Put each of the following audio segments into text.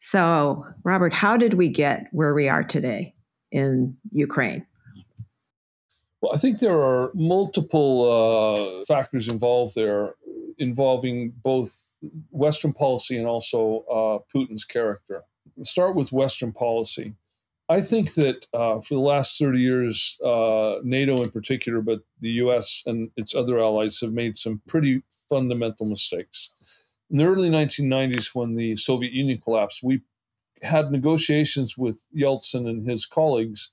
So, Robert, how did we get where we are today in Ukraine? Well, I think there are multiple uh, factors involved there, involving both Western policy and also uh, Putin's character. Let's start with Western policy. I think that uh, for the last 30 years, uh, NATO in particular, but the US and its other allies have made some pretty fundamental mistakes. In the early 1990s, when the Soviet Union collapsed, we had negotiations with Yeltsin and his colleagues,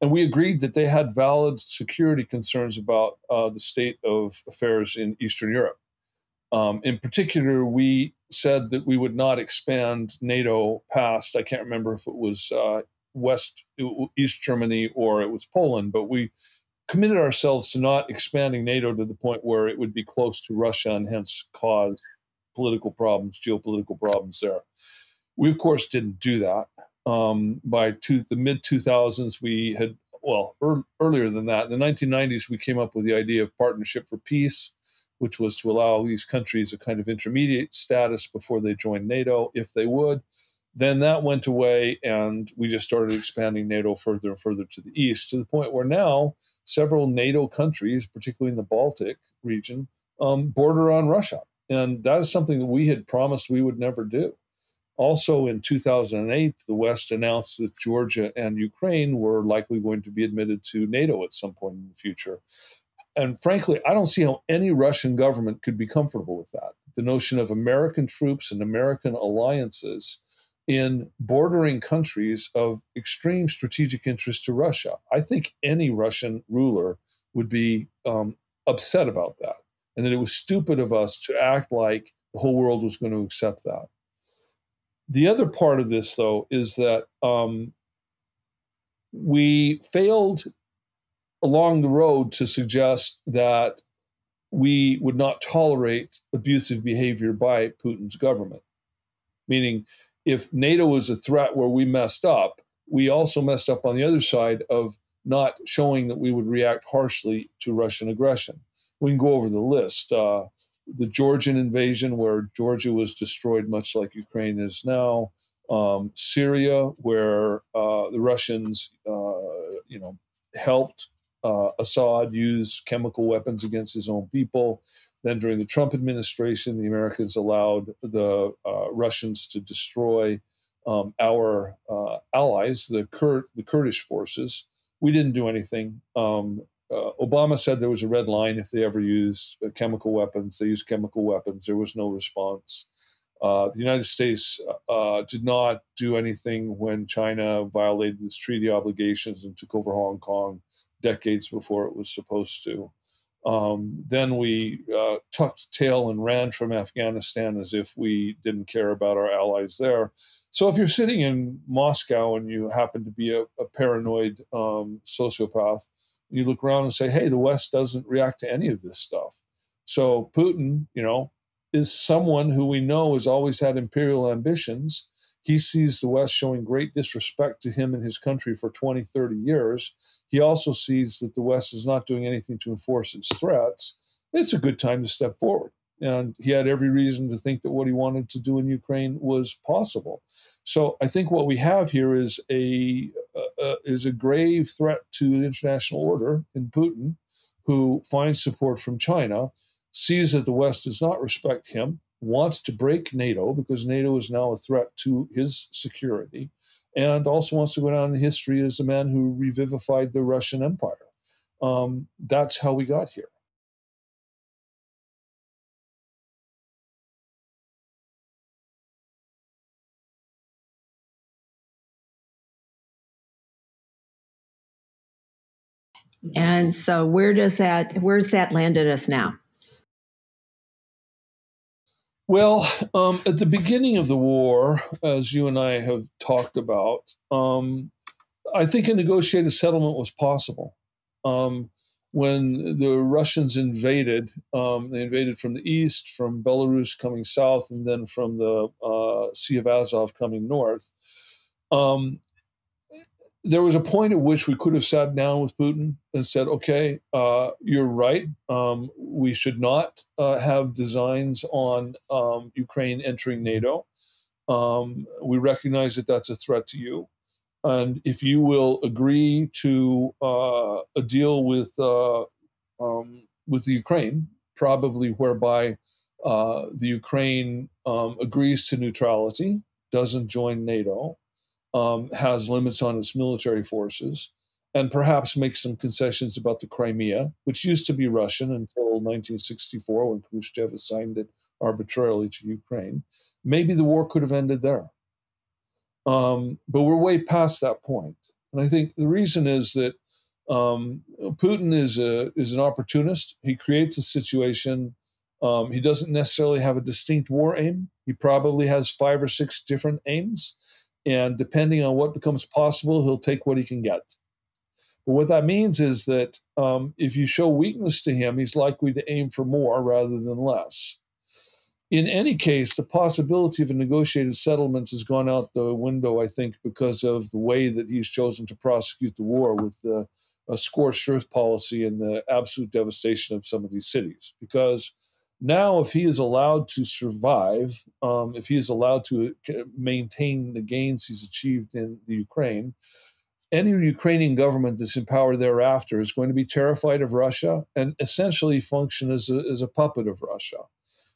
and we agreed that they had valid security concerns about uh, the state of affairs in Eastern Europe. Um, in particular, we said that we would not expand NATO past, I can't remember if it was uh, West, East Germany or it was Poland, but we committed ourselves to not expanding NATO to the point where it would be close to Russia and hence cause political problems, geopolitical problems there. We, of course, didn't do that. Um, by two, the mid 2000s, we had, well, er, earlier than that, in the 1990s, we came up with the idea of Partnership for Peace, which was to allow these countries a kind of intermediate status before they joined NATO, if they would. Then that went away, and we just started expanding NATO further and further to the east, to the point where now several NATO countries, particularly in the Baltic region, um, border on Russia. And that is something that we had promised we would never do. Also, in 2008, the West announced that Georgia and Ukraine were likely going to be admitted to NATO at some point in the future. And frankly, I don't see how any Russian government could be comfortable with that. The notion of American troops and American alliances in bordering countries of extreme strategic interest to Russia. I think any Russian ruler would be um, upset about that, and that it was stupid of us to act like the whole world was going to accept that. The other part of this, though, is that um, we failed along the road to suggest that we would not tolerate abusive behavior by Putin's government. Meaning, if NATO was a threat where we messed up, we also messed up on the other side of not showing that we would react harshly to Russian aggression. We can go over the list. Uh, the Georgian invasion, where Georgia was destroyed, much like Ukraine is now. Um, Syria, where uh, the Russians, uh, you know, helped uh, Assad use chemical weapons against his own people. Then, during the Trump administration, the Americans allowed the uh, Russians to destroy um, our allies, the, Kur- the Kurdish forces. We didn't do anything. Um, uh, Obama said there was a red line if they ever used uh, chemical weapons. They used chemical weapons. There was no response. Uh, the United States uh, did not do anything when China violated its treaty obligations and took over Hong Kong decades before it was supposed to. Um, then we uh, tucked tail and ran from Afghanistan as if we didn't care about our allies there. So if you're sitting in Moscow and you happen to be a, a paranoid um, sociopath, you look around and say, hey, the West doesn't react to any of this stuff. So Putin, you know, is someone who we know has always had imperial ambitions. He sees the West showing great disrespect to him and his country for 20, 30 years. He also sees that the West is not doing anything to enforce its threats. It's a good time to step forward. And he had every reason to think that what he wanted to do in Ukraine was possible. So I think what we have here is a uh, is a grave threat to the international order in Putin, who finds support from China, sees that the West does not respect him, wants to break NATO because NATO is now a threat to his security, and also wants to go down in history as the man who revivified the Russian Empire. Um, that's how we got here. And so where does that where's that landed us now? Well, um, at the beginning of the war, as you and I have talked about, um, I think a negotiated settlement was possible. Um, when the Russians invaded, um, they invaded from the east, from Belarus coming south, and then from the uh, Sea of Azov coming north. Um, there was a point at which we could have sat down with Putin and said, okay, uh, you're right. Um, we should not uh, have designs on um, Ukraine entering NATO. Um, we recognize that that's a threat to you. And if you will agree to uh, a deal with uh, um, with the Ukraine, probably whereby uh, the Ukraine um, agrees to neutrality, doesn't join NATO, um, has limits on its military forces, and perhaps makes some concessions about the Crimea, which used to be Russian until 1964 when Khrushchev assigned it arbitrarily to Ukraine. Maybe the war could have ended there. Um, but we're way past that point. And I think the reason is that um, Putin is a is an opportunist. He creates a situation. Um, he doesn't necessarily have a distinct war aim. He probably has five or six different aims, and depending on what becomes possible, he'll take what he can get. But what that means is that um, if you show weakness to him, he's likely to aim for more rather than less. In any case, the possibility of a negotiated settlement has gone out the window, I think, because of the way that he's chosen to prosecute the war with the a scorched earth policy and the absolute devastation of some of these cities. Because now, if he is allowed to survive, um, if he is allowed to uh, maintain the gains he's achieved in the Ukraine, any Ukrainian government that's in power thereafter is going to be terrified of Russia and essentially function as a, as a puppet of Russia.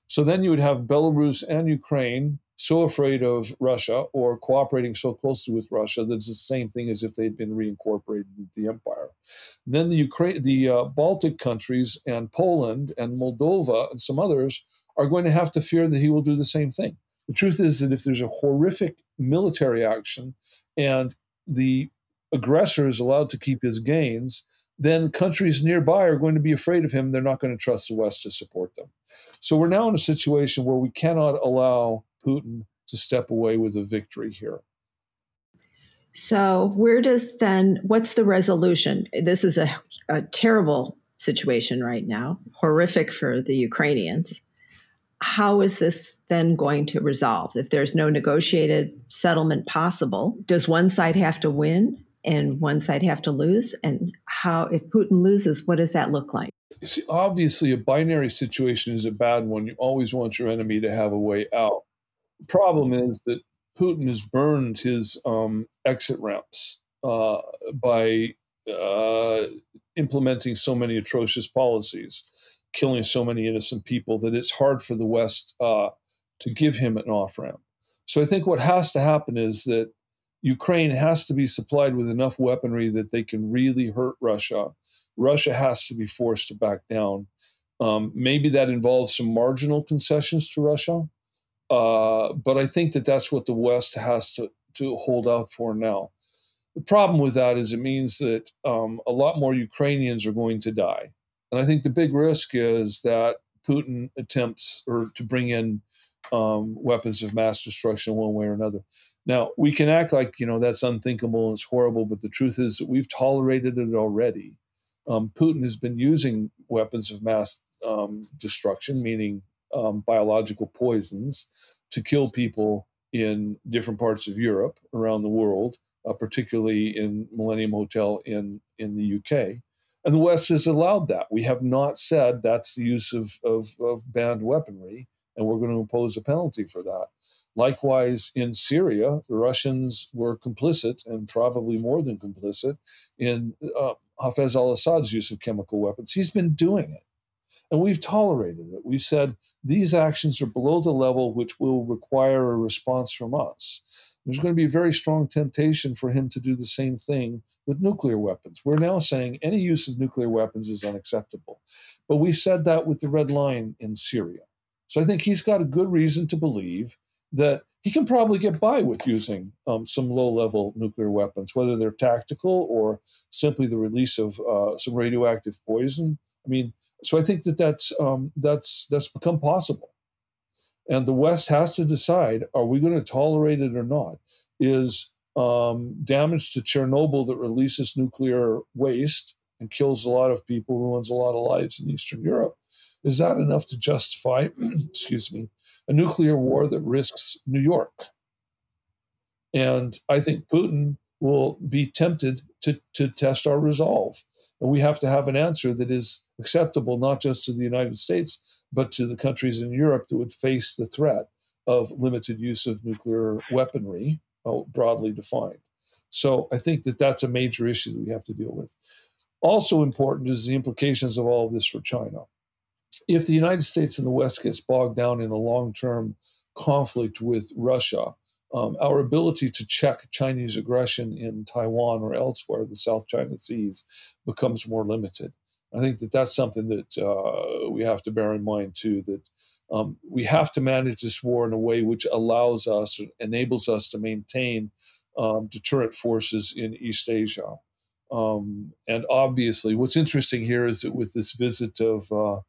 So then you would have Belarus and Ukraine so afraid of Russia or cooperating so closely with Russia that it's the same thing as if they'd been reincorporated into the empire. then the Ukraine, the uh, Baltic countries and Poland and Moldova and some others are going to have to fear that he will do the same thing. The truth is that if there's a horrific military action and the aggressor is allowed to keep his gains, then countries nearby are going to be afraid of him. They're not going to trust the West to support them. So we're now in a situation where we cannot allow Putin to step away with a victory here. So, where does then, what's the resolution? This is a, a terrible situation right now, horrific for the Ukrainians. How is this then going to resolve? If there's no negotiated settlement possible, does one side have to win and one side have to lose? And how, if Putin loses, what does that look like? See, obviously, a binary situation is a bad one. You always want your enemy to have a way out. Problem is that Putin has burned his um, exit ramps uh, by uh, implementing so many atrocious policies, killing so many innocent people, that it's hard for the West uh, to give him an off ramp. So I think what has to happen is that Ukraine has to be supplied with enough weaponry that they can really hurt Russia. Russia has to be forced to back down. Um, maybe that involves some marginal concessions to Russia, uh, but I think that that's what the West has to, to hold out for now. The problem with that is it means that um, a lot more Ukrainians are going to die. And I think the big risk is that Putin attempts or to bring in um, weapons of mass destruction one way or another. Now, we can act like, you know, that's unthinkable and it's horrible, but the truth is that we've tolerated it already. Um, Putin has been using weapons of mass um, destruction, meaning um, biological poisons to kill people in different parts of Europe, around the world, uh, particularly in Millennium Hotel in, in the UK. And the West has allowed that. We have not said that's the use of, of, of banned weaponry, and we're going to impose a penalty for that. Likewise, in Syria, the Russians were complicit and probably more than complicit in uh, Hafez al Assad's use of chemical weapons. He's been doing it. And we've tolerated it. We've said these actions are below the level which will require a response from us. There's going to be a very strong temptation for him to do the same thing with nuclear weapons. We're now saying any use of nuclear weapons is unacceptable. But we said that with the red line in Syria. So I think he's got a good reason to believe that he can probably get by with using um, some low level nuclear weapons, whether they're tactical or simply the release of uh, some radioactive poison. I mean, so I think that that's um, that's that's become possible, and the West has to decide: Are we going to tolerate it or not? Is um, damage to Chernobyl that releases nuclear waste and kills a lot of people, ruins a lot of lives in Eastern Europe? Is that enough to justify, excuse me, a nuclear war that risks New York? And I think Putin will be tempted to, to test our resolve. And we have to have an answer that is acceptable not just to the United States, but to the countries in Europe that would face the threat of limited use of nuclear weaponry, uh, broadly defined. So I think that that's a major issue that we have to deal with. Also important is the implications of all of this for China. If the United States and the West gets bogged down in a long term conflict with Russia, um, our ability to check Chinese aggression in Taiwan or elsewhere, the South China Seas, becomes more limited. I think that that's something that uh, we have to bear in mind too. That um, we have to manage this war in a way which allows us, enables us to maintain um, deterrent forces in East Asia. Um, and obviously, what's interesting here is that with this visit of uh, uh,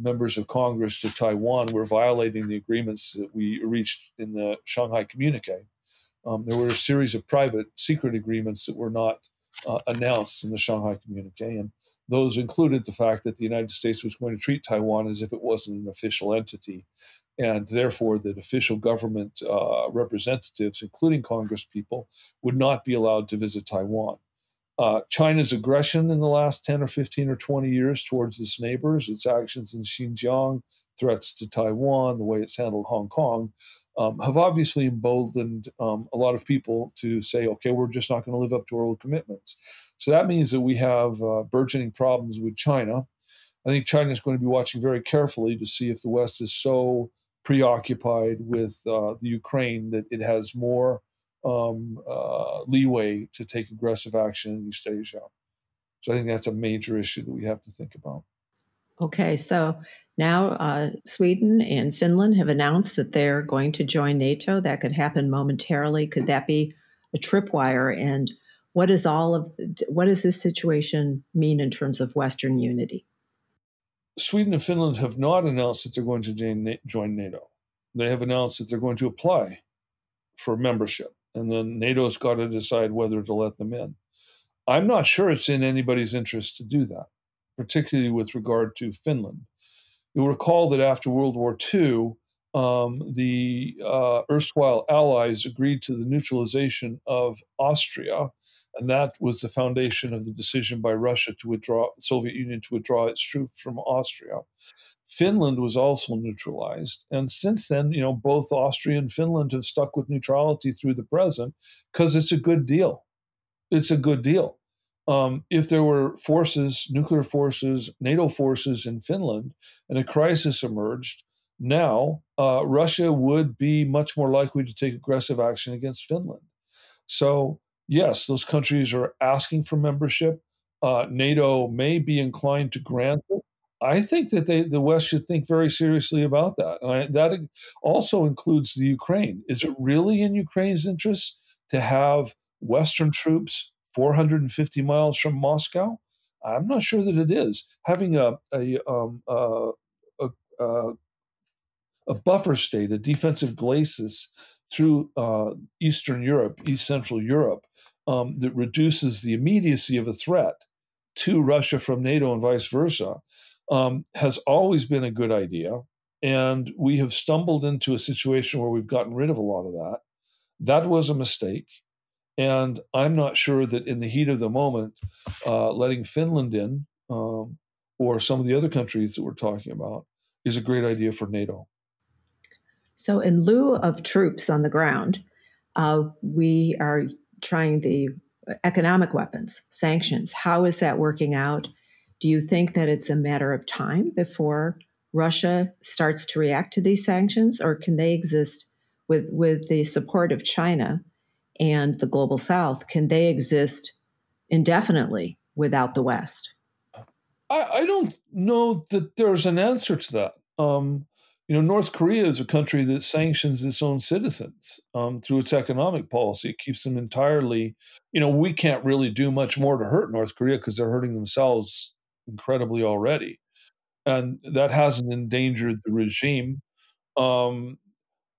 members of Congress to Taiwan, we're violating the agreements that we reached in the Shanghai Communique. Um, there were a series of private, secret agreements that were not uh, announced in the Shanghai Communique, and those included the fact that the United States was going to treat Taiwan as if it wasn't an official entity, and therefore that official government uh, representatives, including Congress people, would not be allowed to visit Taiwan. Uh, China's aggression in the last 10 or 15 or 20 years towards its neighbors, its actions in Xinjiang, threats to Taiwan, the way it's handled Hong Kong, um, have obviously emboldened um, a lot of people to say, okay, we're just not going to live up to our old commitments. So that means that we have uh, burgeoning problems with China. I think China is going to be watching very carefully to see if the West is so preoccupied with uh, the Ukraine that it has more um, uh, leeway to take aggressive action in East Asia. So I think that's a major issue that we have to think about. Okay, so now uh, Sweden and Finland have announced that they're going to join NATO. That could happen momentarily. Could that be a tripwire? And what does all of the, what does this situation mean in terms of Western unity? Sweden and Finland have not announced that they're going to join NATO. They have announced that they're going to apply for membership and then NATO's got to decide whether to let them in. I'm not sure it's in anybody's interest to do that, particularly with regard to Finland. You'll recall that after World War II, um, the uh, erstwhile Allies agreed to the neutralization of Austria, and that was the foundation of the decision by Russia to withdraw, Soviet Union to withdraw its troops from Austria. Finland was also neutralized. And since then, you know, both Austria and Finland have stuck with neutrality through the present because it's a good deal. It's a good deal. Um, if there were forces, nuclear forces, NATO forces in Finland, and a crisis emerged, now uh, Russia would be much more likely to take aggressive action against Finland. So, yes, those countries are asking for membership. Uh, NATO may be inclined to grant it I think that they, the West should think very seriously about that. And I, that also includes the Ukraine. Is it really in Ukraine's interest to have Western troops 450 miles from Moscow? I'm not sure that it is. Having a a um, a, a, a, buffer state, a defensive glacis through uh, Eastern Europe, East Central Europe, um, that reduces the immediacy of a threat to Russia from NATO and vice versa um, has always been a good idea. And we have stumbled into a situation where we've gotten rid of a lot of that. That was a mistake. And I'm not sure that in the heat of the moment, uh, letting Finland in um, or some of the other countries that we're talking about is a great idea for NATO. So, in lieu of troops on the ground, uh, we are trying the economic weapons, sanctions. How is that working out? Do you think that it's a matter of time before Russia starts to react to these sanctions, or can they exist with, with the support of China and the global South? Can they exist indefinitely without the West? I, I don't know that there's an answer to that. Um, you know, North Korea is a country that sanctions its own citizens um, through its economic policy. It keeps them entirely, you know, we can't really do much more to hurt North Korea because they're hurting themselves incredibly already. And that hasn't endangered the regime. Um,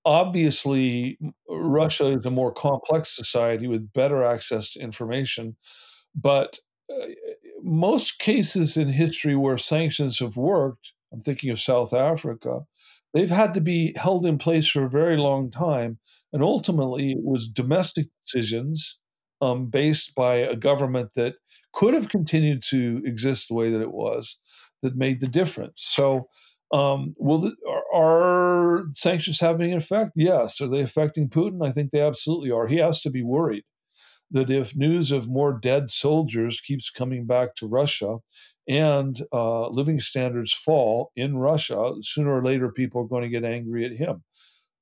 obviously, Russia is a more complex society with better access to information. But uh, most cases in history where sanctions have worked, I'm thinking of South Africa, they've had to be held in place for a very long time. And ultimately, it was domestic decisions um, based by a government that could have continued to exist the way that it was that made the difference. So Um, will the, are, are sanctions having an effect? Yes. Are they affecting Putin? I think they absolutely are. He has to be worried that if news of more dead soldiers keeps coming back to Russia and uh, living standards fall in Russia, sooner or later people are going to get angry at him.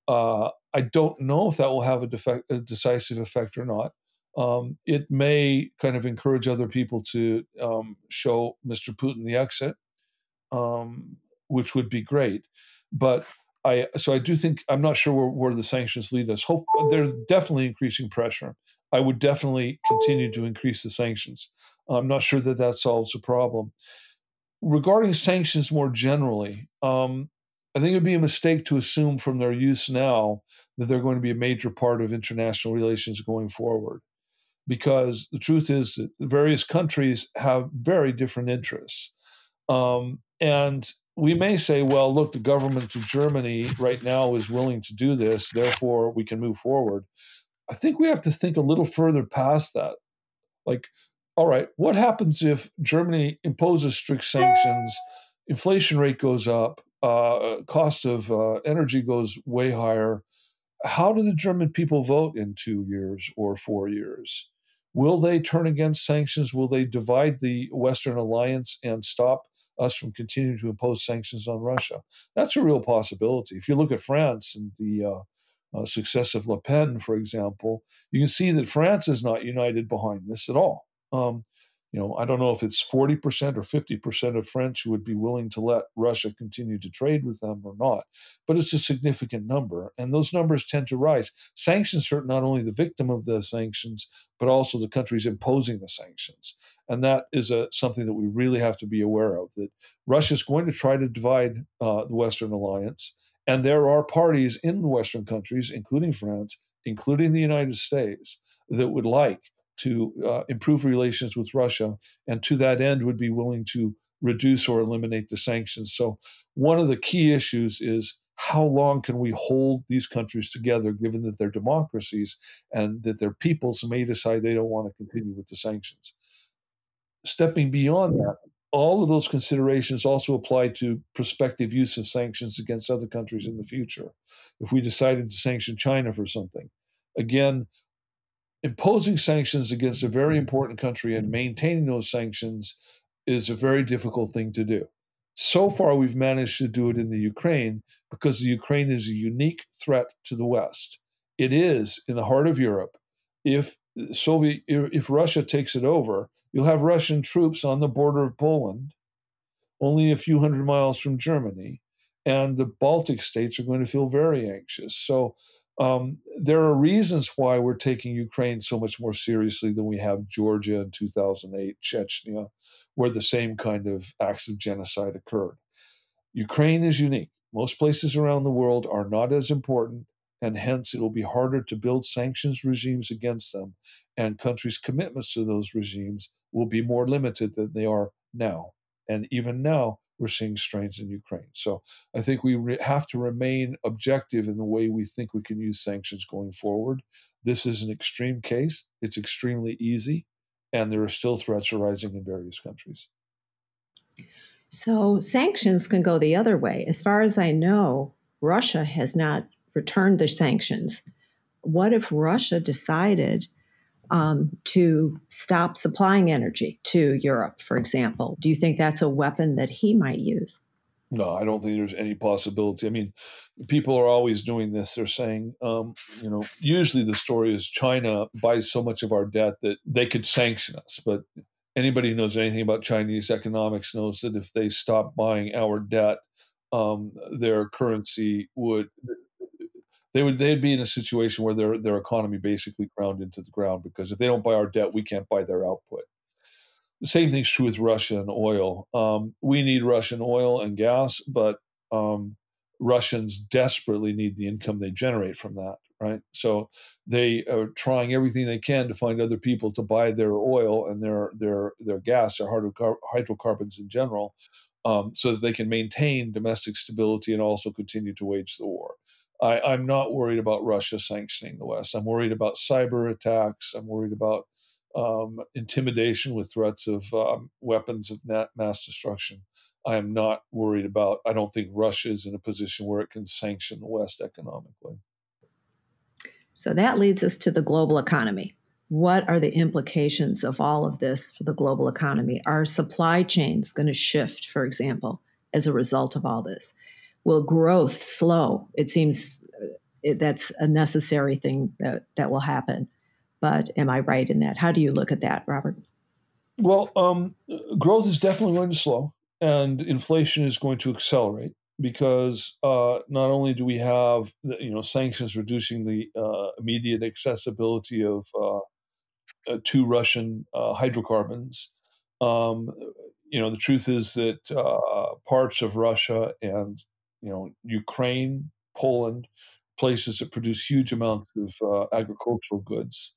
Uh, I don't know if that will have a, defect, a decisive effect or not. Um, it may kind of encourage other people to um, show Mr. Putin the exit, um, which would be great. But I so I do think I'm not sure where, where the sanctions lead us. Hope they're definitely increasing pressure. I would definitely continue to increase the sanctions. I'm not sure that that solves the problem. Regarding sanctions more generally, um, I think it would be a mistake to assume from their use now that they're going to be a major part of international relations going forward. Because the truth is that various countries have very different interests. Um, and we may say, well, look, the government of Germany right now is willing to do this, therefore we can move forward. I think we have to think a little further past that. Like, all right, what happens if Germany imposes strict sanctions, inflation rate goes up, uh, cost of uh, energy goes way higher? How do the German people vote in two years or four years? Will they turn against sanctions? Will they divide the Western alliance and stop us from continuing to impose sanctions on Russia? That's a real possibility. If you look at France and the uh, uh, success of Le Pen, for example, you can see that France is not united behind this at all. Um, you know, I don't know if it's 40% or 50% of French who would be willing to let Russia continue to trade with them or not, but it's a significant number. And those numbers tend to rise. Sanctions hurt not only the victim of the sanctions, but also the countries imposing the sanctions. And that is a, something that we really have to be aware of that Russia is going to try to divide uh, the Western alliance. And there are parties in Western countries, including France, including the United States, that would like to uh, improve relations with Russia, and to that end would be willing to reduce or eliminate the sanctions. So, one of the key issues is how long can we hold these countries together, given that they're democracies and that their peoples may decide they don't want to continue with the sanctions. Stepping beyond that, all of those considerations also apply to prospective use of sanctions against other countries in the future. If we decided to sanction China for something, again, imposing sanctions against a very important country and maintaining those sanctions is a very difficult thing to do. So far, we've managed to do it in the Ukraine because the Ukraine is a unique threat to the West. It is in the heart of Europe. If Soviet, if Russia takes it over, You'll have Russian troops on the border of Poland, only a few hundred miles from Germany, and the Baltic states are going to feel very anxious. So um, there are reasons why we're taking Ukraine so much more seriously than we have Georgia in 2008, Chechnya, where the same kind of acts of genocide occurred. Ukraine is unique. Most places around the world are not as important, and hence it will be harder to build sanctions regimes against them and countries' commitments to those regimes will be more limited than they are now. And even now, we're seeing strains in Ukraine. So I think we re- have to remain objective in the way we think we can use sanctions going forward. This is an extreme case, it's extremely easy, and there are still threats arising in various countries. So sanctions can go the other way. As far as I know, Russia has not returned the sanctions. What if Russia decided um, to stop supplying energy to Europe, for example? Do you think that's a weapon that he might use? No, I don't think there's any possibility. I mean, people are always doing this. They're saying, um, you know, usually the story is China buys so much of our debt that they could sanction us. But anybody who knows anything about Chinese economics knows that if they stop buying our debt, um, their currency would they would they'd be in a situation where their their economy basically ground into the ground because if they don't buy our debt, we can't buy their output. The same thing's true with Russia and oil. Um, we need Russian oil and gas, but um, Russians desperately need the income they generate from that, right? So they are trying everything they can to find other people to buy their oil and their their their gas, their hydrocarbons in general, um, so that they can maintain domestic stability and also continue to wage the war. I, am not worried about Russia sanctioning the West. I'm worried about cyber attacks. I'm worried about um, intimidation with threats of um, weapons of mass destruction. I am not worried about. I don't think Russia is in a position where it can sanction the West economically. So that leads us to the global economy. What are the implications of all of this for the global economy? Are supply chains going to shift, for example, as a result of all this? Will growth slow? It seems uh, it, that's a necessary thing that, that will happen. But am I right in that? How do you look at that, Robert? Well, um, growth is definitely going to slow, and inflation is going to accelerate because uh, not only do we have you know sanctions reducing the uh, immediate accessibility of uh, uh to Russian uh, hydrocarbons. Um, you know the truth is that parts of Russia and you know Ukraine, Poland, places that produce huge amounts of agricultural goods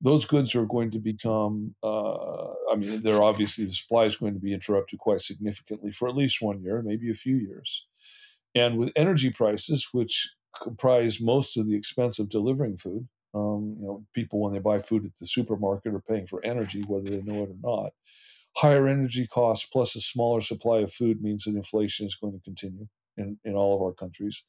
those goods are going to become, uh, I mean, they're obviously the supply is going to be interrupted quite significantly for at least one year, maybe a few years. And with energy prices, which comprise most of the expense of delivering food, um, you know, people when they buy food at the supermarket are paying for energy, whether they know it or not. Higher energy costs plus a smaller supply of food means that inflation is going to continue in, in all of our countries.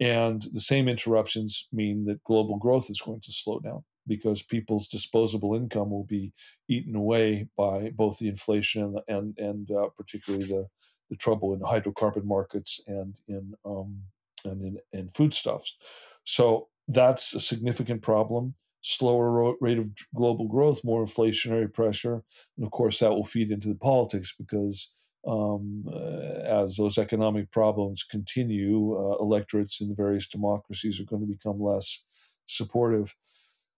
And the same interruptions mean that global growth is going to slow down because people's disposable income will be eaten away by both the inflation and and, uh, particularly the the trouble in hydrocarbon markets and in um, and in, in foodstuffs. So that's a significant problem. Slower rate of global growth, more inflationary pressure, and of course that will feed into the politics because um, uh, as those economic problems continue, uh, electorates in the various democracies are going to become less supportive.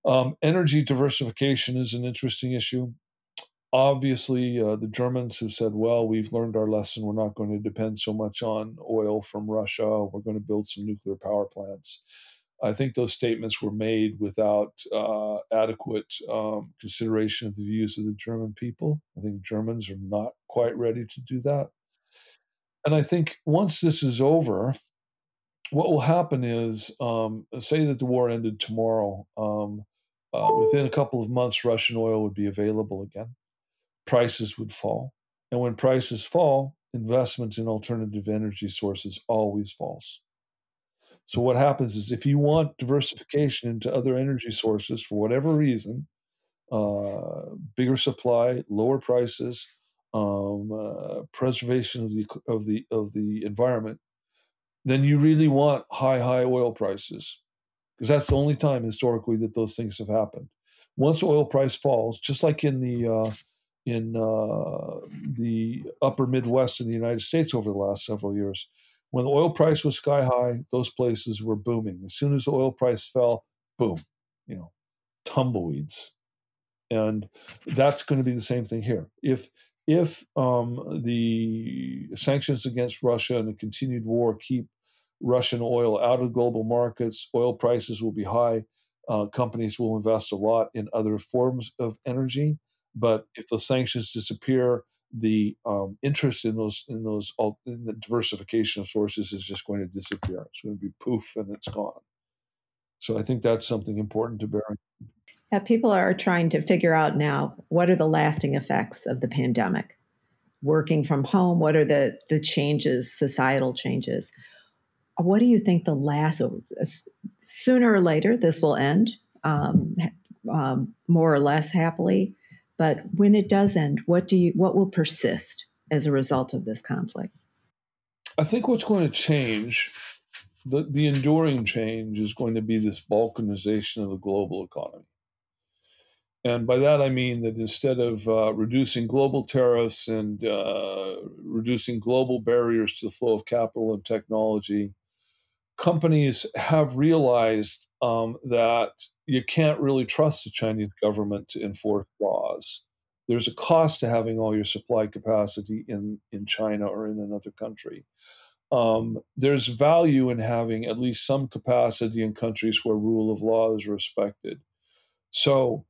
Um, energy diversification is an interesting issue. Obviously, uh, the Germans have said, well, we've learned our lesson. We're not going to depend so much on oil from Russia. We're going to build some nuclear power plants. I think those statements were made without uh, adequate um, consideration of the views of the German people. I think Germans are not quite ready to do that. And I think once this is over, what will happen is, um, say that the war ended tomorrow. Um, uh, within a couple of months, Russian oil would be available again. Prices would fall. And when prices fall, investment in alternative energy sources always falls. So, what happens is if you want diversification into other energy sources for whatever reason, uh, bigger supply, lower prices, um, uh, preservation of the of the of the environment, then you really want high high oil prices because that's the only time historically that those things have happened. Once oil price falls, just like in the uh, in uh, the upper Midwest in the United States over the last several years, when the oil price was sky high, those places were booming. As soon as the oil price fell, boom, you know, tumbleweeds, and that's going to be the same thing here. If if um, the sanctions against Russia and the continued war keep Russian oil out of global markets. Oil prices will be high. Uh, companies will invest a lot in other forms of energy. But if the sanctions disappear, the um, interest in those in those in the diversification of sources is just going to disappear. It's going to be poof and it's gone. So I think that's something important to bear. In mind. Yeah, people are trying to figure out now what are the lasting effects of the pandemic. Working from home, what are the the changes, societal changes? what do you think the last sooner or later this will end um, um, more or less happily but when it does end what do you what will persist as a result of this conflict? I think what's going to change the, the enduring change is going to be this balkanization of the global economy. And by that I mean that instead of uh, reducing global tariffs and uh, reducing global barriers to the flow of capital and technology, companies have realized um, that you can't really trust the Chinese government to enforce laws. There's a cost to having all your supply capacity in, in China or in another country. Um, there's value in having at least some capacity in countries where rule of law is respected. So,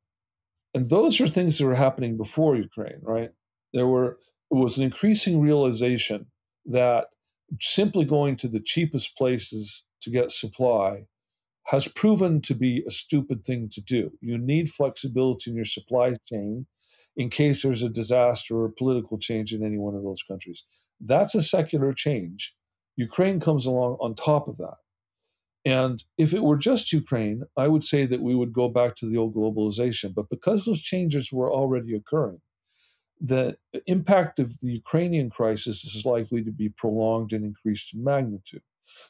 and those are things that were happening before Ukraine, right? There were it was an increasing realization that simply going to the cheapest places to get supply has proven to be a stupid thing to do. You need flexibility in your supply chain in case there's a disaster or a political change in any one of those countries. That's a secular change. Ukraine comes along on top of that. And if it were just Ukraine, I would say that we would go back to the old globalization. But because those changes were already occurring, the impact of the Ukrainian crisis is likely to be prolonged and increased in magnitude.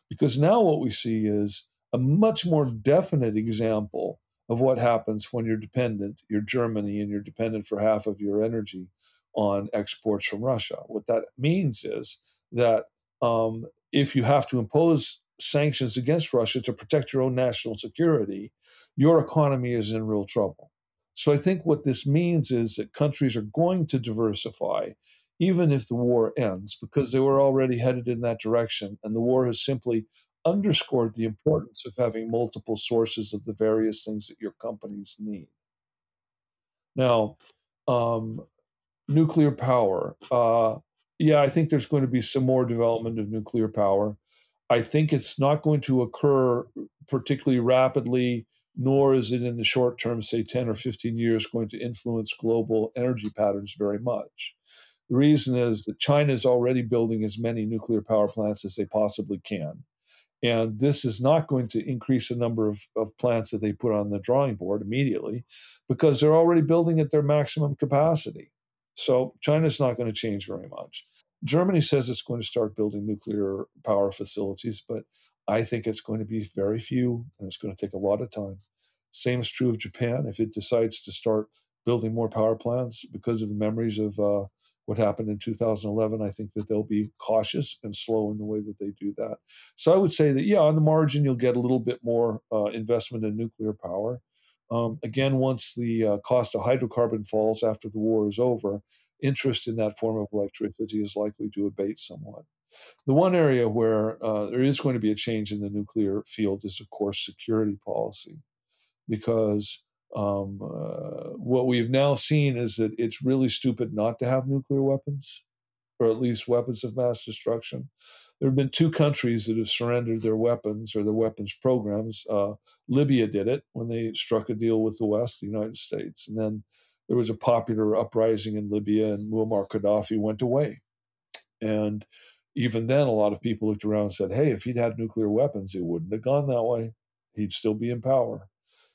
Because now what we see is a much more definite example of what happens when you're dependent, you're Germany, and you're dependent for half of your energy on exports from Russia. What that means is that um, if you have to impose sanctions against Russia to protect your own national security, your economy is in real trouble. So I think what this means is that countries are going to diversify, even if the war ends, because they were already headed in that direction. And the war has simply underscored the importance of having multiple sources of the various things that your companies need. Now, um, nuclear power. Uh, yeah, I think there's going to be some more development of nuclear power. I think it's not going to occur particularly rapidly nor is it in the short term, say 10 or 15 years, going to influence global energy patterns very much. The reason is that China is already building as many nuclear power plants as they possibly can. And this is not going to increase the number of, of plants that they put on the drawing board immediately because they're already building at their maximum capacity. So China's not going to change very much. Germany says it's going to start building nuclear power facilities, but I think it's going to be very few and it's going to take a lot of time. Same is true of Japan. If it decides to start building more power plants because of the memories of uh, what happened in 2011, I think that they'll be cautious and slow in the way that they do that. So I would say that, yeah, on the margin, you'll get a little bit more uh, investment in nuclear power. Um, again, once the uh, cost of hydrocarbon falls after the war is over, interest in that form of electricity is likely to abate somewhat. The one area where uh, there is going to be a change in the nuclear field is, of course, security policy, because um, uh, what we've now seen is that it's really stupid not to have nuclear weapons, or at least weapons of mass destruction. There have been two countries that have surrendered their weapons or their weapons programs. Uh, Libya did it when they struck a deal with the West, the United States, and then there was a popular uprising in Libya, and Muammar Gaddafi went away. And even then, a lot of people looked around and said, hey, if he'd had nuclear weapons, it wouldn't have gone that way. He'd still be in power.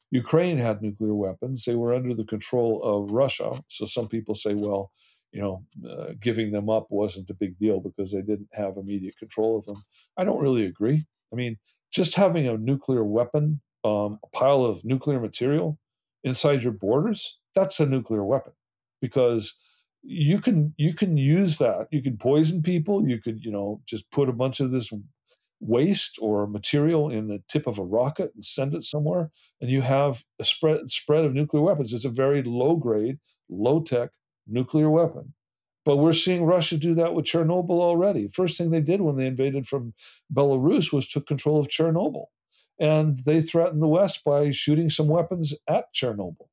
Ukraine had nuclear weapons. They were under the control of Russia. So some people say, well, you know, uh, giving them up wasn't a big deal because they didn't have immediate control of them. I don't really agree. I mean, just having a nuclear weapon, um, a pile of nuclear material inside your borders, that's a nuclear weapon because you can you can use that you can poison people you could you know just put a bunch of this waste or material in the tip of a rocket and send it somewhere and you have a spread spread of nuclear weapons it's a very low grade low tech nuclear weapon but we're seeing Russia do that with Chernobyl already. First thing they did when they invaded from Belarus was took control of Chernobyl. And they threatened the West by shooting some weapons at Chernobyl.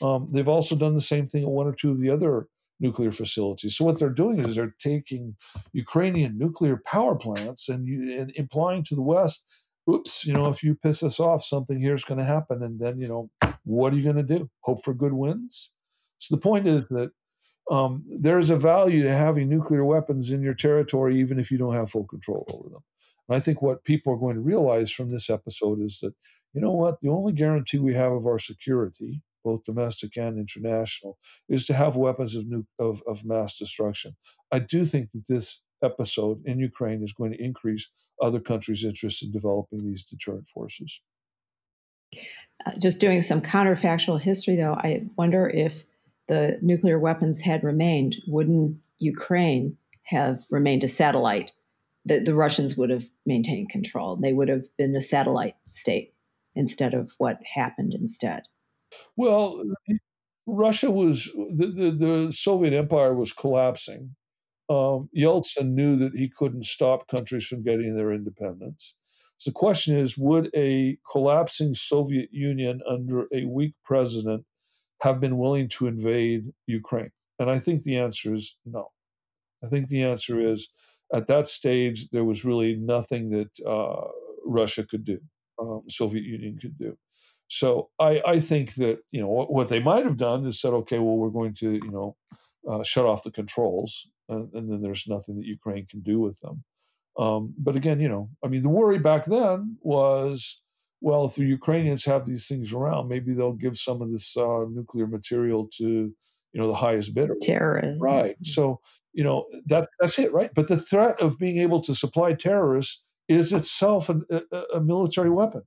Um, they've also done the same thing at one or two of the other nuclear facilities. So what they're doing is they're taking Ukrainian nuclear power plants and, you, and implying to the West, oops, you know, if you piss us off, something here is going to happen. And then, you know, what are you going to do? Hope for good winds? So the point is that um, there's a value to having nuclear weapons in your territory, even if you don't have full control over them. And I think what people are going to realize from this episode is that, you know what, the only guarantee we have of our security both domestic and international, is to have weapons of, new, of, of mass destruction. I do think that this episode in Ukraine is going to increase other countries' interest in developing these deterrent forces. Uh, just doing some counterfactual history, though, I wonder if the nuclear weapons had remained, wouldn't Ukraine have remained a satellite? The, the Russians would have maintained control. They would have been the satellite state instead of what happened instead. Well, Russia was the, the, the Soviet Empire was collapsing. Um, Yeltsin knew that he couldn't stop countries from getting their independence. So the question is, would a collapsing Soviet Union under a weak president have been willing to invade Ukraine? And I think the answer is no. I think the answer is at that stage there was really nothing that uh, Russia could do, um, Soviet Union could do. So I, I think that you know what, what, they might have done is said, okay, well, we're going to you know uh, shut off the controls and, and then there's nothing that Ukraine can do with them. Um, but again, you know, I mean, the worry back then was, well, if the Ukrainians have these things around, maybe they'll give some of this uh, nuclear material to, you know, the highest bidder. Terrorists. Right. So, you know, that that's it, right? But the threat of being able to supply terrorists is itself a, a, a military weapon.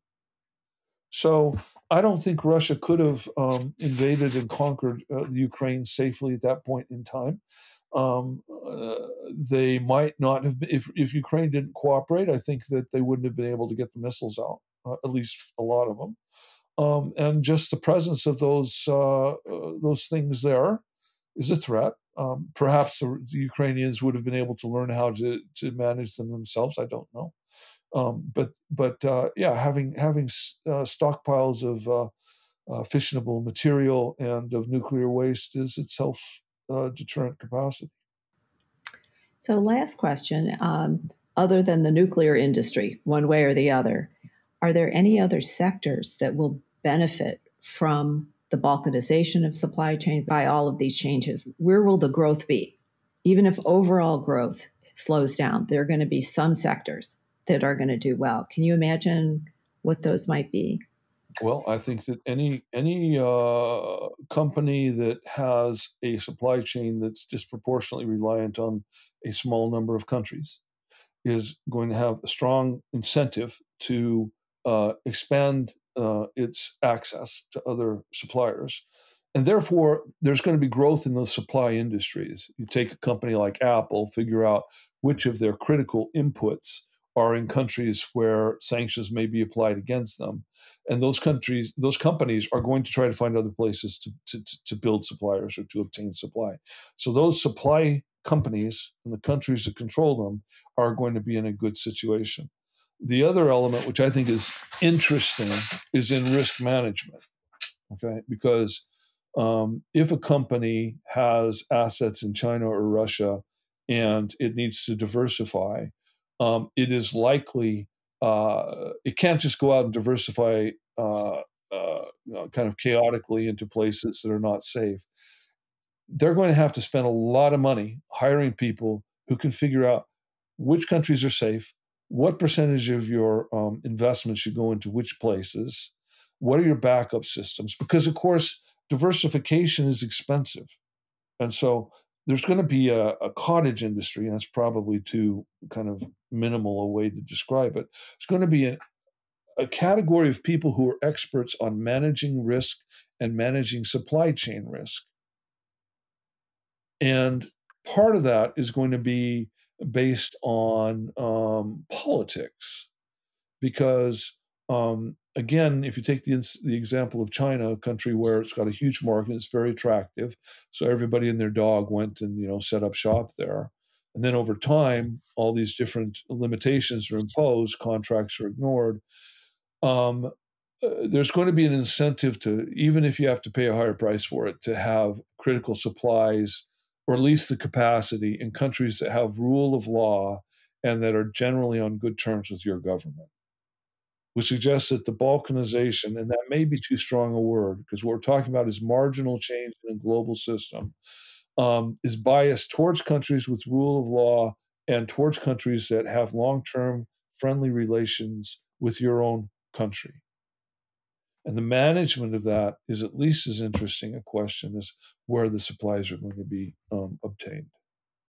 So I don't think Russia could have um, invaded and conquered uh, Ukraine safely at that point in time. Um, uh, they might not have been, if, if Ukraine didn't cooperate, I think that they wouldn't have been able to get the missiles out, uh, at least a lot of them. Um, and just the presence of those uh, uh, those things there is a threat. Um, perhaps the, the, Ukrainians would have been able to learn how to, to manage them themselves. I don't know. Um, but but uh, yeah, having having uh, stockpiles of uh, uh, fissionable material and of nuclear waste is itself deterrent capacity. So, last question: um, Other than the nuclear industry, one way or the other, are there any other sectors that will benefit from the balkanization of supply chain by all of these changes? Where will the growth be? Even if overall growth slows down, there are going to be some sectors that are going to do well. Can you imagine what those might be? Well, I think that any any uh, company that has a supply chain that's disproportionately reliant on a small number of countries is going to have a strong incentive to uh, expand uh, its access to other suppliers. And therefore, there's going to be growth in those supply industries. You take a company like Apple, figure out which of their critical inputs are in countries where sanctions may be applied against them. And those countries, those companies are going to try to find other places to, to, to build suppliers or to obtain supply. So those supply companies and the countries that control them are going to be in a good situation. The other element, which I think is interesting, is in risk management. Okay, because um, if a company has assets in China or Russia and it needs to diversify, um, it is likely uh, it can't just go out and diversify uh, uh, kind of chaotically into places that are not safe. They're going to have to spend a lot of money hiring people who can figure out which countries are safe, what percentage of your um, investment should go into which places, what are your backup systems, because of course diversification is expensive, and so there's going to be a, a, cottage industry, and that's probably too kind of minimal a way to describe it. It's going to be an, a category of people who are experts on managing risk and managing supply chain risk. And part of that is going to be based on um, politics, because um, again, if you take the, the example of China, a country where it's got a huge market, it's very attractive. So everybody and their dog went and you know set up shop there. And then over time, all these different limitations are imposed, contracts are ignored. Um, uh, there's going to be an incentive to, even if you have to pay a higher price for it, to have critical supplies or at least the capacity in countries that have rule of law and that are generally on good terms with your government which suggests that the balkanization, and that may be too strong a word, because what we're talking about is marginal change in a global system, um, is biased towards countries with rule of law and towards countries that have long term friendly relations with your own country. And the management of that is at least as interesting a question as where the supplies are going to be um, obtained.